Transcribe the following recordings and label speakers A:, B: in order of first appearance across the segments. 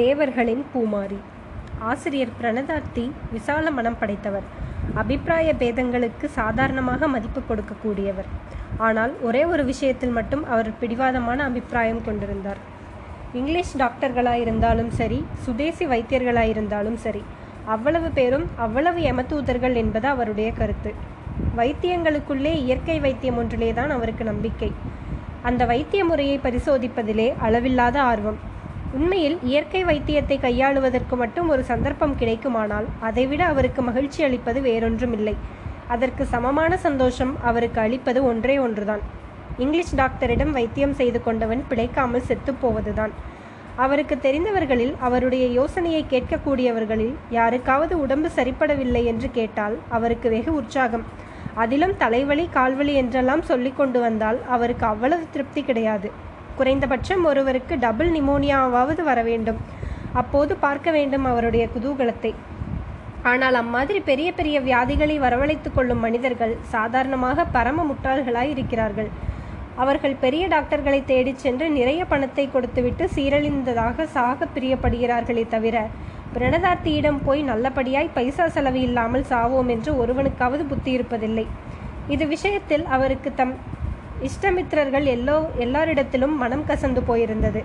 A: தேவர்களின் பூமாரி. ஆசிரியர் பிரணதார்த்தி விசால மனம் படைத்தவர். அபிப்பிராய பேதங்களுக்கு சாதாரணமாக மதிப்பு கொடுக்கக்கூடியவர். ஆனால் ஒரே ஒரு விஷயத்தில் மட்டும் அவர் பிடிவாதமான அபிப்பிராயம் கொண்டிருந்தார். இங்கிலீஷ் டாக்டர்களாயிருந்தாலும் சரி சுதேசி வைத்தியர்களாயிருந்தாலும் சரி அவ்வளவு பேரும் அவ்வளவு எமதூதர்கள் என்பது அவருடைய கருத்து. வைத்தியங்களுக்குள்ளே இயற்கை வைத்தியம் ஒன்றிலேதான் அவருக்கு நம்பிக்கை. அந்த வைத்திய முறையை பரிசோதிப்பதிலே அளவில்லாத ஆர்வம். உண்மையில் இயற்கை வைத்தியத்தை கையாளுவதற்கு மட்டும் ஒரு சந்தர்ப்பம் கிடைக்குமானால் அதைவிட அவருக்கு மகிழ்ச்சி அளிப்பது வேறொன்றும் இல்லை அதற்கு சமமான சந்தோஷம் அவருக்கு அளிப்பது ஒன்றே ஒன்றுதான். இங்கிலீஷ் டாக்டரிடம் வைத்தியம் செய்து கொண்டவன் பிழைக்காமல் செத்துப்போவதுதான் அவருக்கு தெரிந்தவர்களில் அவருடைய யோசனையை கேட்கக்கூடியவர்களில் யாருக்காவது உடம்பு சரிப்படவில்லை என்று கேட்டால் அவருக்கு வெகு உற்சாகம். அதிலும் தலைவலி கால்வலி என்றெல்லாம் சொல்லிக் கொண்டு வந்தால் அவருக்கு அவ்வளவு திருப்தி கிடையாது. குறைந்தபட்சம் ஒருவருக்கு டபுள் நிமோனியாவாவது வர வேண்டும். அப்போது பார்க்க வேண்டும் அவருடைய குதூகலத்தை. ஆனால் அம்மாதிரி பெரிய பெரிய வியாதிகளை வரவழைத்துக் கொள்ளும் மனிதர்கள் சாதாரணமாக பரம முட்டாள்களாய் இருக்கிறார்கள். அவர்கள் பெரிய டாக்டர்களை தேடிச் சென்று நிறைய பணத்தை கொடுத்துவிட்டு சீரழிந்ததாக சாக பிரியப்படுகிறார்களே தவிர பிரணதார்த்தியிடம் போய் நல்லபடியாய் பைசா செலவு இல்லாமல் சாவோம் என்று ஒருவனுக்காவது புத்தி இருப்பதில்லை இது விஷயத்தில் அவருக்கு தம் இஷ்டமித்திரர்கள் எல்லோ எல்லாரிடத்திலும் மனம் கசந்து போயிருந்தது.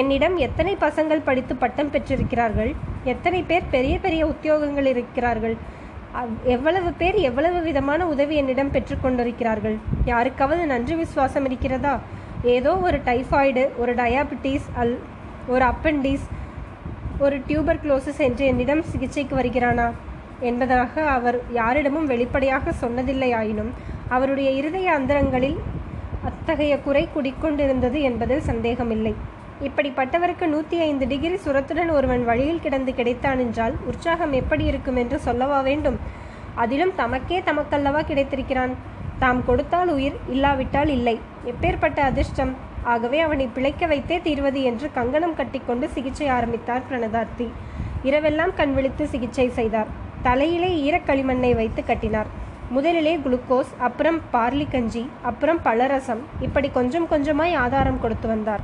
A: என்னிடம் எத்தனை பசங்கள் படித்து பட்டம் பெற்றிருக்கிறார்கள்? எத்தனை பேர் பெரிய பெரிய உத்தியோகங்கள் இருக்கிறார்கள்? எவ்வளவு பேர் எவ்வளவு விதமான உதவி என்னிடம் பெற்றுக்கொண்டிருக்கிறார்கள் யாருக்காவது நன்றி விசுவாசம் இருக்கிறதா? ஏதோ ஒரு டைஃபாய்டு ஒரு டயாபிட்டிஸ் அல் ஒரு அப்பண்டிஸ் ஒரு டியூபர் குளோசஸ் என்று என்னிடம் சிகிச்சைக்கு வருகிறானா? என்பதாக அவர் யாரிடமும் வெளிப்படையாக சொன்னதில்லையாயினும் அவருடைய இருதய அந்தரங்களில் அத்தகைய குறை குடிக்கொண்டிருந்தது என்பதில் சந்தேகமில்லை. இப்படிப்பட்டவருக்கு நூற்றி ஐந்து டிகிரி சுரத்துடன் ஒருவன் வழியில் கிடந்து கிடைத்தான் என்றால் உற்சாகம் எப்படி இருக்கும் என்று சொல்லவா வேண்டும்? அதிலும் தமக்கே தமக்கல்லவா கிடைத்திருக்கிறான். தாம் கொடுத்தால் உயிர் இல்லாவிட்டால் இல்லை. எப்பேற்பட்ட அதிர்ஷ்டம்? ஆகவே அவனை பிழைக்க வைத்தே தீர்வது என்று கங்கணம் கட்டிக்கொண்டு சிகிச்சை ஆரம்பித்தார் பிரணதார்த்தி. இரவெல்லாம் கண் விழித்து சிகிச்சை செய்தார். தலையிலே ஈரக்களிமண்ணை வைத்து கட்டினார். முதலிலே குளுக்கோஸ் அப்புறம் பார்லி கஞ்சி அப்புறம் பழரசம் இப்படி கொஞ்சம் கொஞ்சமாய் ஆதாரம் கொடுத்து வந்தார்.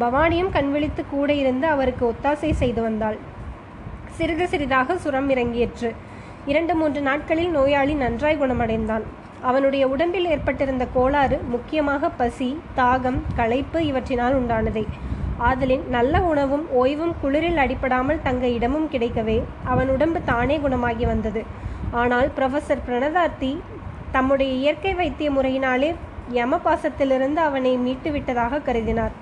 A: பவானியும் கண்விழித்து கூட இருந்து அவருக்கு ஒத்தாசை செய்து வந்தாள். சிறிது சிறிதாக சுரம் இறங்கியற்று. இரண்டு மூன்று நாட்களில் நோயாளி நன்றாய் குணமடைந்தான். அவனுடைய உடம்பில் ஏற்பட்டிருந்த கோளாறு முக்கியமாக பசி தாகம் களைப்பு இவற்றினால் உண்டானதே. ஆதலின் நல்ல உணவும் ஓய்வும் குளிரில் அடிப்படாமல் தங்க இடமும் கிடைக்கவே அவன் உடம்பு தானே குணமாகி வந்தது. ஆனால் ப்ரொஃபசர் பிரணதார்த்தி தம்முடைய இயற்கை வைத்திய முறையினாலே யமபாசத்திலிருந்து அவனை மீட்டு விட்டதாக கருதினார்.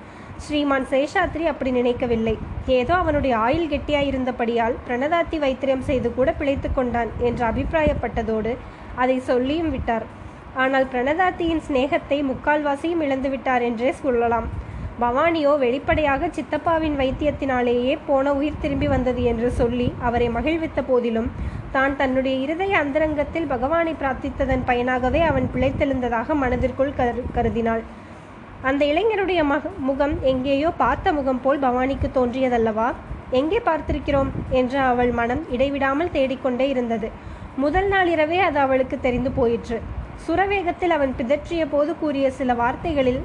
A: ஸ்ரீமான் சேஷாத்ரி அப்படி நினைக்கவில்லை. ஏதோ அவனுடைய ஆயுள் கெட்டியாயிருந்தபடியால் பிரணதார்த்தி வைத்தியம் செய்து கூட பிழைத்து கொண்டான் என்று அபிப்பிராயப்பட்டதோடு அதை சொல்லியும் விட்டார். ஆனால் பிரணதார்த்தியின் சிநேகத்தை முக்கால்வாசியும் இழந்து விட்டார் என்றே சொல்லலாம். பவானியோ வெளிப்படையாக சித்தப்பாவின் வைத்தியத்தினாலேயே போன உயிர் திரும்பி வந்தது என்று சொல்லி அவரை மகிழ்வித்த போதிலும் தான் தன்னுடைய இருதய அந்தரங்கத்தில் பகவானை பிரார்த்தித்ததன் பயனாகவே அவன் பிழைத்தெழுந்ததாக மனதிற்குள் கரு கருதினாள். அந்த இளைஞருடைய மக முகம் எங்கேயோ பார்த்த முகம் போல் பவானிக்கு தோன்றியதல்லவா? எங்கே பார்த்திருக்கிறோம்? என்று அவள் மனம் இடைவிடாமல் தேடிக்கொண்டே இருந்தது. முதல் நாள் இரவே அது அவளுக்கு தெரிந்து போயிற்று. சுரவேகத்தில் அவன் பிதற்றிய போது கூறிய சில வார்த்தைகளில்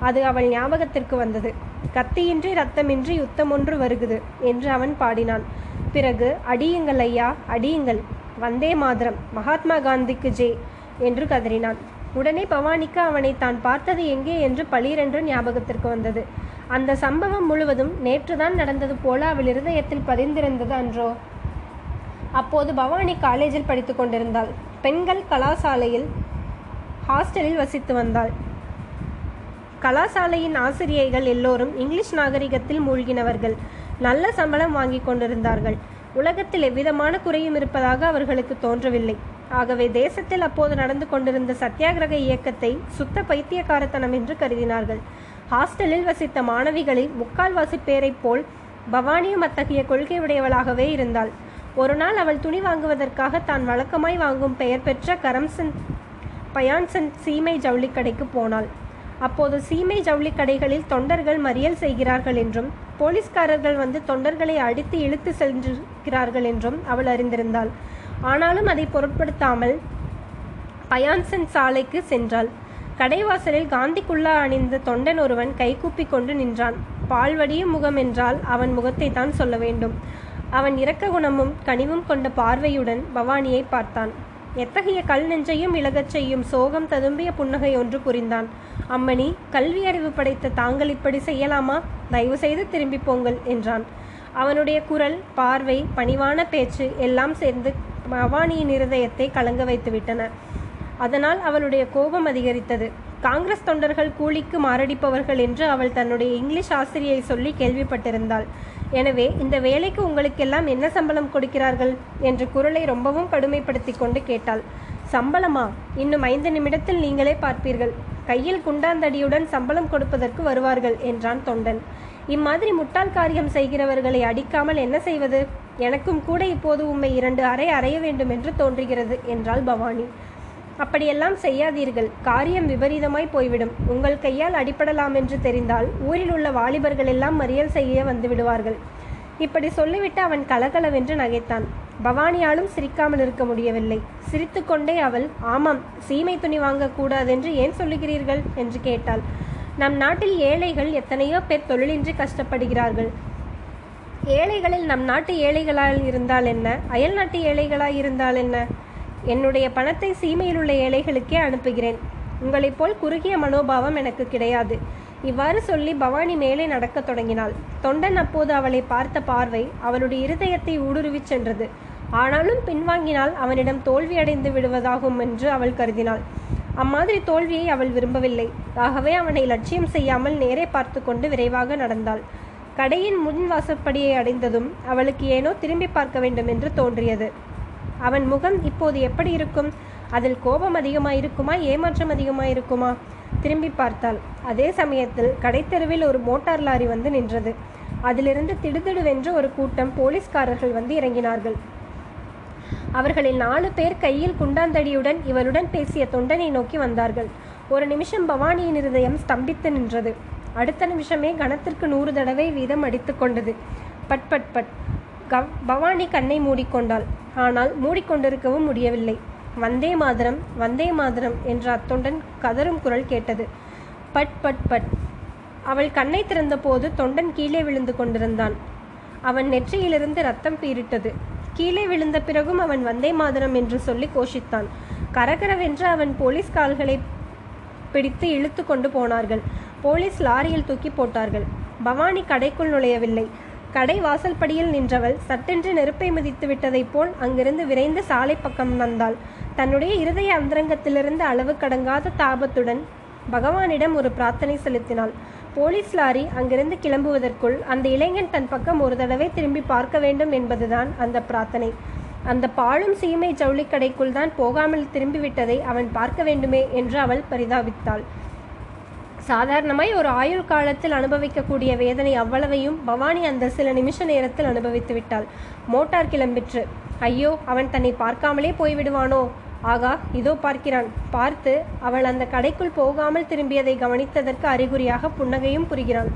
A: அது அவள் ஞாபகத்திற்கு வந்தது. கத்தியின்றி ரத்தமின்றி யுத்தம் ஒன்று வருகுது என்று அவன் பாடினான். பிறகு அடியுங்கள் ஐயா அடியுங்கள். வந்தே மாதரம். மகாத்மா காந்திக்கு ஜே என்று கதறினான். உடனே பவானிக்கு அவனை தான் பார்த்தது எங்கே என்று பளிரென்று ஞாபகத்திற்கு வந்தது. அந்த சம்பவம் முழுவதும் நேற்றுதான் நடந்தது போல அவள் இருதயத்தில் பதிந்திருந்தது அன்றோ? அப்போது பவானி காலேஜில் படித்து கொண்டிருந்தாள். பெண்கள் கலாசாலையில் ஹாஸ்டலில் வசித்து வந்தாள். கலாசாலையின் ஆசிரியைகள் எல்லோரும் இங்கிலீஷ் நாகரிகத்தில் மூழ்கினவர்கள். நல்ல சம்பளம் வாங்கி கொண்டிருந்தார்கள். உலகத்தில் எவ்விதமான குறையும் இருப்பதாக அவர்களுக்கு தோன்றவில்லை. ஆகவே தேசத்தில் அப்போது நடந்து கொண்டிருந்த சத்தியாகிரக இயக்கத்தை சுத்த பைத்தியக்காரத்தனம் என்று கருதினார்கள். ஹாஸ்டலில் வசித்த மாணவிகளில் முக்கால்வாசி பேரைப் போல் பவானியும் அத்தகைய கொள்கை உடையவளாகவே இருந்தாள். ஒரு நாள் அவள் துணி வாங்குவதற்காக தான் வழக்கமாய் வாங்கும் பெயர் பெற்ற கரம்சன் பயான்சன் சீமை ஜவுளி கடைக்கு போனாள். அப்போது சீமை ஜவுளி கடைகளில் தொண்டர்கள் மறியல் செய்கிறார்கள் என்றும் போலீஸ்காரர்கள் வந்து தொண்டர்களை அடித்து இழுத்து சென்றிருக்கிறார்கள் என்றும் அவள் அறிந்திருந்தாள். ஆனாலும் அதை பொருட்படுத்தாமல் பயான்சன் சாலைக்கு சென்றாள். கடைவாசலில் காந்திக்குள்ளா அணிந்த தொண்டன் ஒருவன் கைகூப்பி கொண்டு நின்றான். பால்வடியும் முகம் என்றால் அவன் முகத்தை தான் சொல்ல வேண்டும். அவன் இரக்க குணமும் கனிவும் கொண்ட பார்வையுடன் பவானியை பார்த்தான். எத்தகைய கல் நெஞ்சையும் இழகச் செய்யும் சோகம் ததும்பிய புன்னகை ஒன்று புரிந்தான். அம்மணி கல்வி அறிவு படைத்த தாங்கள் இப்படி செய்யலாமா? தயவு செய்து திரும்பி போங்கள் என்றான். அவனுடைய குரல் பார்வை பணிவான பேச்சு எல்லாம் சேர்ந்து பவானியின் இருதயத்தை கலங்க வைத்துவிட்டன. அதனால் அவளுடைய கோபம் அதிகரித்தது. காங்கிரஸ் தொண்டர்கள் கூலிக்கு மாரடிப்பவர்கள் என்று அவள் தன்னுடைய இங்கிலீஷ் ஆசிரியை சொல்லி கேள்விப்பட்டிருந்தாள். எனவே இந்த வேலைக்கு உங்களுக்கெல்லாம் என்ன சம்பளம் கொடுக்கிறார்கள்? என்று குரலை ரொம்பவும் கடுமைப்படுத்தி கொண்டு கேட்டாள். சம்பளமா? இன்னும் ஐந்து நிமிடத்தில் நீங்களே பார்ப்பீர்கள். கையில் குண்டாந்தடியுடன் சம்பளம் கொடுப்பதற்கு வருவார்கள் என்றான் தொண்டன். இம்மாதிரி முட்டாள் காரியம் செய்கிறவர்களை அடிக்காமல் என்ன செய்வது? எனக்கும் கூட இப்போது உம்மை இரண்டு அறை அறைய வேண்டும் என்று தோன்றுகிறது என்றாள் பவானி. அப்படியெல்லாம் செய்யாதீர்கள். காரியம் விபரீதமாய் போய்விடும். உங்கள் கையால் அடிபடலாம் என்று தெரிந்தால் ஊரில் உள்ள வாலிபர்கள் எல்லாம் மறியல் செய்ய வந்து விடுவார்கள். இப்படி சொல்லிவிட்டு அவன் கலகலவென்று நகைத்தான். பவானியாலும் சிரிக்காமல் இருக்க முடியவில்லை. சிரித்துக்கொண்டே அவள் ஆமாம் சீமை துணி வாங்கக்கூடாதென்று ஏன் சொல்லுகிறீர்கள்? என்று கேட்டாள். நம் நாட்டில் ஏழைகள் எத்தனையோ பேர் தொழிலின்றி கஷ்டப்படுகிறார்கள். ஏழைகளில் நம் நாட்டு ஏழைகளால் இருந்தால் என்ன? அயல் நாட்டு ஏழைகளாய் இருந்தால் என்ன? என்னுடைய பணத்தை சீமையில் உள்ள ஏழைகளுக்கே அனுப்புகிறேன். உங்களைப் போல் குறுகிய மனோபாவம் எனக்கு கிடையாது. இவ்வாறு சொல்லி பவானி மேலே நடக்கத் தொடங்கினாள். தொண்டன் அப்போது அவளை பார்த்த பார்வை அவளுடைய இருதயத்தை ஊடுருவிச் சென்றது. ஆனாலும் பின்வாங்கினால் அவனிடம் தோல்வி அடைந்து விடுவதாகும் என்று அவள் கருதினாள். அம்மாதிரி தோல்வியை அவள் விரும்பவில்லை. ஆகவே அவனை லட்சியம் செய்யாமல் நேரே பார்த்து கொண்டு விரைவாக நடந்தாள். கடையின் முன் வாசற்படியை அடைந்ததும் அவளுக்கு ஏனோ திரும்பி பார்க்க வேண்டும் என்று தோன்றியது. அவன் முகம் இப்போது எப்படி இருக்கும்? அதில் கோபம் அதிகமாயிருக்குமா? ஏமாற்றம் அதிகமாயிருக்குமா? திரும்பி பார்த்தாள். அதே சமயத்தில் கடைத்தெருவில் ஒரு மோட்டார் லாரி வந்து நின்றது. அதிலிருந்து திடுதிடுவென்று ஒரு கூட்டம் போலீஸ்காரர்கள் வந்து இறங்கினார்கள். அவர்களில் நாலு பேர் கையில் குண்டாந்தடியுடன் இவருடன் பேசிய தொண்டனை நோக்கி வந்தார்கள். ஒரு நிமிஷம் பவானியின் இருதயம் ஸ்தம்பித்து நின்றது. அடுத்த நிமிஷமே கணத்திற்கு நூறு தடவை வீதம் அடித்து கொண்டது. But but but. கவ் பவானி கண்ணை மூடிக்கொண்டாள். ஆனால் மூடிக்கொண்டிருக்கவும் முடியவில்லை. வந்தே மாதரம் வந்தே மாதரம் என்ற அத்தொண்டன் கதறும் குரல் கேட்டது. பட் பட் பட். அவள் கண்ணை திறந்தபோது தொண்டன் கீழே விழுந்து கொண்டிருந்தான். அவன் நெற்றியிலிருந்து ரத்தம் பீரிட்டது கீழே விழுந்த பிறகும் அவன் வந்தே மாதரம் என்று சொல்லி கோஷித்தான். கரகரவென்று அவன் போலீஸ் கால்களை பிடித்து இழுத்து கொண்டு போனார்கள். போலீஸ் லாரியில் தூக்கி போட்டார்கள். பவானி கடைக்குள் நுழையவில்லை. கடை வாசல்படியில் நின்றவள் சட்டென்று நெருப்பை மிதித்து விட்டதைப் போல் அங்கிருந்து விரைந்து சாலை பக்கம் வந்தாள். தன்னுடைய இருதய அந்தரங்கத்திலிருந்து அளவு கடங்காத தாபத்துடன் பகவானிடம் ஒரு பிரார்த்தனை செலுத்தினாள். போலீஸ் லாரி அங்கிருந்து கிளம்புவதற்குள் அந்த இளைஞன் தன் பக்கம் ஒரு தடவை திரும்பி பார்க்க வேண்டும் என்பதுதான் அந்த பிரார்த்தனை. அந்த பாழும் சீமை ஜவுளிக்கடைக்குள் தான் போகாமல் திரும்பிவிட்டதை அவன் பார்க்க வேண்டுமே என்று அவள் பரிதாபித்தாள். சாதாரணமாய் ஒரு ஆயுள் காலத்தில் அனுபவிக்கக்கூடிய வேதனை அவ்வளவையும் பவானி அந்த சில நிமிஷ நேரத்தில் அனுபவித்து விட்டாள். மோட்டார் கிளம்பிற்று. ஐயோ அவன் தன்னை பார்க்காமலே போய்விடுவானோ? ஆகா இதோ பார்க்கிறான். பார்த்து அவள் அந்த கடைக்குள் போகாமல் திரும்பியதை கவனித்ததற்கு அறிகுறியாக புன்னகையும் புரிகிறான்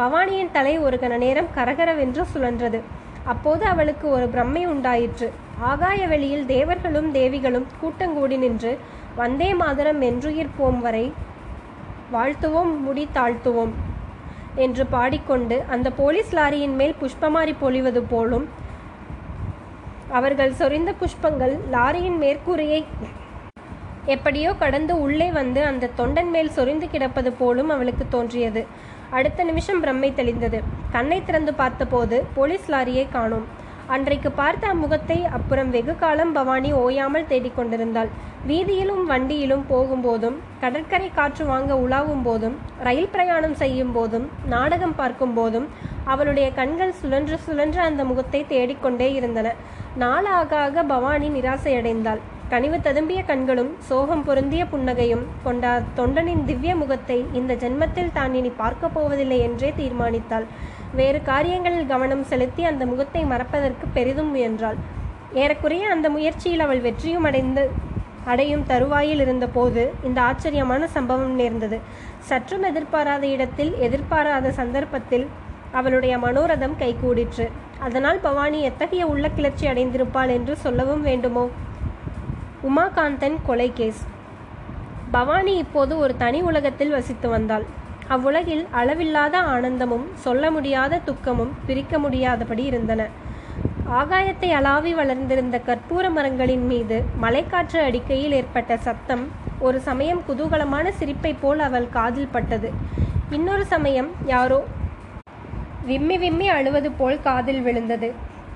A: பவானியின் தலை ஒரு கண நேரம் கரகரவென்று சுழன்றது. அப்போது அவளுக்கு ஒரு பிரம்மை உண்டாயிற்று. ஆகாய வெளியில் தேவர்களும் தேவிகளும் கூட்டங்கூடி நின்று வந்தே மாதரம் என்றுயிர் போம் வரை வாழ்த்துவோம் முடி தாழ்த்துவோம் என்று பாடிக்கொண்டு அந்த போலீஸ் லாரியின் மேல் புஷ்பமாரி பொழிவது போலும் அவர்கள் சொரிந்த புஷ்பங்கள் லாரியின் மேற்கூரையை எப்படியோ கடந்து உள்ளே வந்து அந்த தொண்டன் மேல் சொரிந்து கிடப்பது போலும் அவளுக்கு தோன்றியது. அடுத்த நிமிஷம் பிரம்மை தெளிந்தது. கண்ணை திறந்து பார்த்தபோது போலீஸ் லாரியை காணோம். அன்றைக்கு பார்த்த அம்முகத்தை அப்புறம் வெகு காலம் பவானி ஓயாமல் தேடிக்கொண்டிருந்தாள். வீதியிலும் வண்டியிலும் போகும்போதும் கடற்கரை காற்று வாங்க உலாவும் போதும் ரயில் பிரயாணம் செய்யும் போதும் நாடகம் பார்க்கும் போதும் அவளுடைய கண்கள் சுழன்று சுழன்று அந்த முகத்தை தேடிக்கொண்டே இருந்தன. நாளாக ஆக பவானி நிராசையடைந்தாள். கனிவு ததும்பிய கண்களும் சோகம் பொருந்திய புன்னகையும் கொண்ட தொண்டனின் திவ்ய முகத்தை இந்த ஜென்மத்தில் தான் இனி பார்க்கப் போவதில்லை என்றே தீர்மானித்தாள். வேறு காரியங்களில் கவனம் செலுத்தி அந்த முகத்தை மறப்பதற்கு பெரிதும் முயன்றாள். ஏறக்குறைய அந்த முயற்சியில் அவள் வெற்றியும் அடைந்து அடையும் தருவாயில் இருந்தபோது இந்த ஆச்சரியமான சம்பவம் நேர்ந்தது. சற்றும் எதிர்பாராத இடத்தில் எதிர்பாராத சந்தர்ப்பத்தில் அவளுடைய மனோரதம் கைகூடிற்று. அதனால் பவானி எத்தகைய உள்ள கிளர்ச்சி அடைந்திருப்பாள் என்று சொல்லவும் வேண்டுமோ? உமாகாந்தன் கொலை கேஸ். பவானி இப்போது ஒரு தனி உலகத்தில் வசித்து வந்தாள். அவ்வுலகில் அளவில்லாத ஆனந்தமும் சொல்ல முடியாத துக்கமும் பிரிக்க முடியாதபடி இருந்தன. ஆகாயத்தை அளாவி வளர்ந்திருந்த கற்பூர மரங்களின் மீது மலைக்காற்று அடிக்கையில் ஏற்பட்ட சத்தம் ஒரு சமயம் குதூகலமான சிரிப்பை போல் அவள் காதில் பட்டது. இன்னொரு சமயம் யாரோ விம்மி விம்மி அழுவது போல் காதில் விழுந்தது.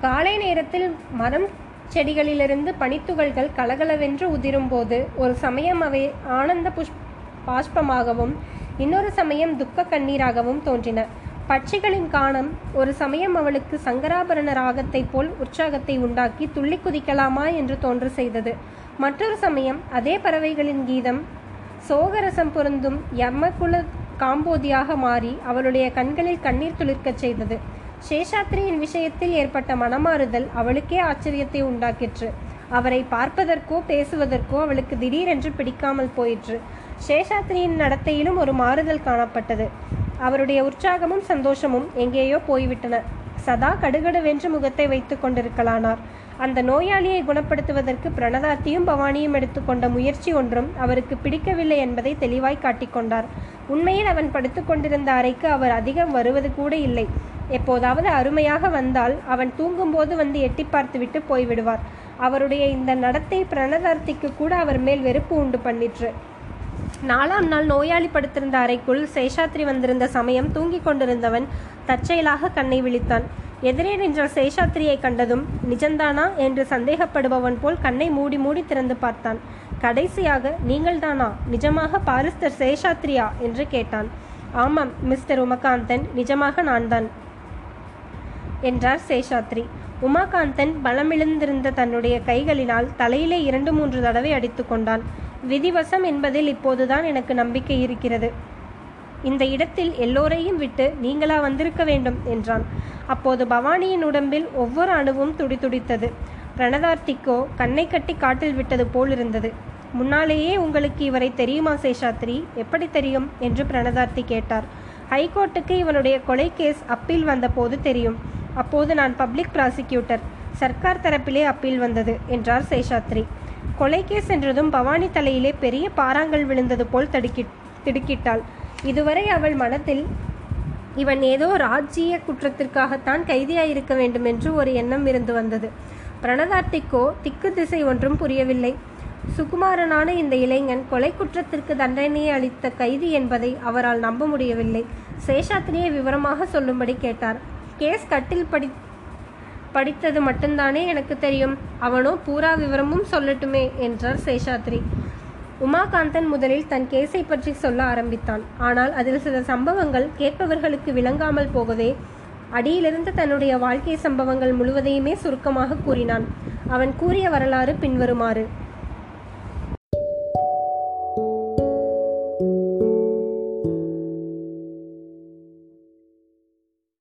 A: காலை நேரத்தில் மரம் செடிகளிலிருந்து பனித்துகள்கள் கலகலவென்று உதிரும்போது ஒரு சமயம் அவை ஆனந்த புஷ் பாஷ்பமாகவும் இன்னொரு சமயம் துக்க கண்ணீராகவும் தோன்றின. பட்சிகளின் காணம் ஒரு சமயம் அவளுக்கு சங்கராபரண ராகத்தைப் போல் உற்சாகத்தை உண்டாக்கி துள்ளி குதிக்கலாமா என்று தோன்று செய்தது. மற்றொரு சமயம் அதே பறவைகளின் கீதம் சோகரசம் பொருந்தும் யம்மகுல காம்போதியாக மாறி அவளுடைய கண்களில் கண்ணீர் துளிர்க்கச் செய்தது. சேஷாத்ரியின் விஷயத்தில் ஏற்பட்ட மனமாறுதல் அவளுக்கே ஆச்சரியத்தை உண்டாக்கிற்று. அவரை பார்ப்பதற்கோ பேசுவதற்கோ அவளுக்கு திடீரென்று பிடிக்காமல் போயிற்று. சேஷாத்ரியின் நடத்தையிலும் ஒரு மாறுதல் காணப்பட்டது. அவருடைய உற்சாகமும் சந்தோஷமும் எங்கேயோ போய்விட்டன. சதா கடுகடுவென்று முகத்தை வைத்துக் கொண்டிருக்கலானார். அந்த நோயாளியை குணப்படுத்துவதற்கு பிரணதார்த்தியும் பவானியும் எடுத்துக்கொண்ட முயற்சி ஒன்றும் அவருக்கு பிடிக்கவில்லை என்பதை தெளிவாய் காட்டிக்கொண்டார் உண்மையில் அவன் படுத்துக்கொண்டிருந்த அறைக்கு அவர் அதிகம் வருவது கூட இல்லை. எப்போதாவது அருமையாக வந்தால் அவன் தூங்கும்போது வந்து எட்டி பார்த்துவிட்டு போய்விடுவார். அவருடைய இந்த நடத்தை பிரணதார்த்திக்கு கூட அவர் மேல் வெறுப்பு உண்டு பண்ணிற்று. நாலாம் நாள் நோயாளி படுத்திருந்த அறைக்குள் சேஷாத்ரி வந்திருந்த சமயம் தூங்கிக் கொண்டிருந்தவன் தற்செயலாக கண்ணை விழித்தான். எதிரே நின்ற சேஷாத்ரியை கண்டதும் நிஜந்தானா? என்று சந்தேகப்படுபவன் போல் கண்ணை மூடி மூடி திறந்து பார்த்தான். கடைசியாக நீங்கள்தானா? நிஜமாக பாரிஸ்டர் சேஷாத்ரியா? என்று கேட்டான். ஆமாம் மிஸ்டர் உமகாந்தன். நிஜமாக நான்தான். என்றார் சேஷாத்ரி. உமாகாந்தன் பலமிழந்திருந்த தன்னுடைய கைகளினால் தலையிலே இரண்டு மூன்று தடவை அடித்து கொண்டான். விதிவசம் என்பதில் இப்போதுதான் எனக்கு நம்பிக்கை இருக்கிறது. இந்த இடத்தில் எல்லோரையும் விட்டு நீங்களா வந்திருக்க வேண்டும் என்றான். அப்போது பவானியின் உடம்பில் ஒவ்வொரு அணுவும் துடிதுடித்தது பிரணதார்த்திக்கோ கண்ணை கட்டி காட்டில் விட்டது போல் இருந்தது. முன்னாலேயே உங்களுக்கு இவரை தெரியுமா சேஷாத்ரி? எப்படி தெரியும்? என்று பிரணதார்த்தி கேட்டார். ஹைகோர்ட்டுக்கு இவனுடைய கொலை கேஸ் அப்பீல் வந்தபோது தெரியும். அப்போது நான் பப்ளிக் ப்ராசிக்யூட்டர் சர்க்கார் தரப்பிலே அப்பீல் வந்தது என்றார் சேஷாத்ரி. கொலை சென்றதும் என்றதும் பவானி தலையிலே பெரிய பாறாங்கல் விழுந்தது போல் தடுக்கி திடுக்கிட்டாள். இதுவரை அவள் மனத்தில் இவன் ஏதோ ராஜ்ஜிய குற்றத்திற்காகத்தான் கைதியாயிருக்க வேண்டும் என்று ஒரு எண்ணம் இருந்து வந்தது. பிரணதார்த்திக்கோ திக்கு திசை ஒன்றும் புரியவில்லை. சுகுமாரனான இந்த இளைஞன் கொலை குற்றத்திற்கு தண்டனையை அளித்த கைதி என்பதை அவரால் நம்ப முடியவில்லை. சேஷாத்திரியை விவரமாக சொல்லும்படி கேட்டார். கேஸ் கட்டில் படி படித்தது மட்டும்தானே எனக்கு தெரியும். அவனோ பூரா விவரமும் சொல்லட்டுமே என்றார் சேஷாத்ரி. உமாகாந்தன் முதலில் தன் கேஸை பற்றி சொல்ல ஆரம்பித்தான். ஆனால் அதில் சில சம்பவங்கள் கேட்பவர்களுக்கு விளங்காமல் போகவே அடியிலிருந்து தன்னுடைய வாழ்க்கை சம்பவங்கள் முழுவதையுமே சுருக்கமாக கூறினான். அவன் கூறிய வரலாறு பின்வருமாறு.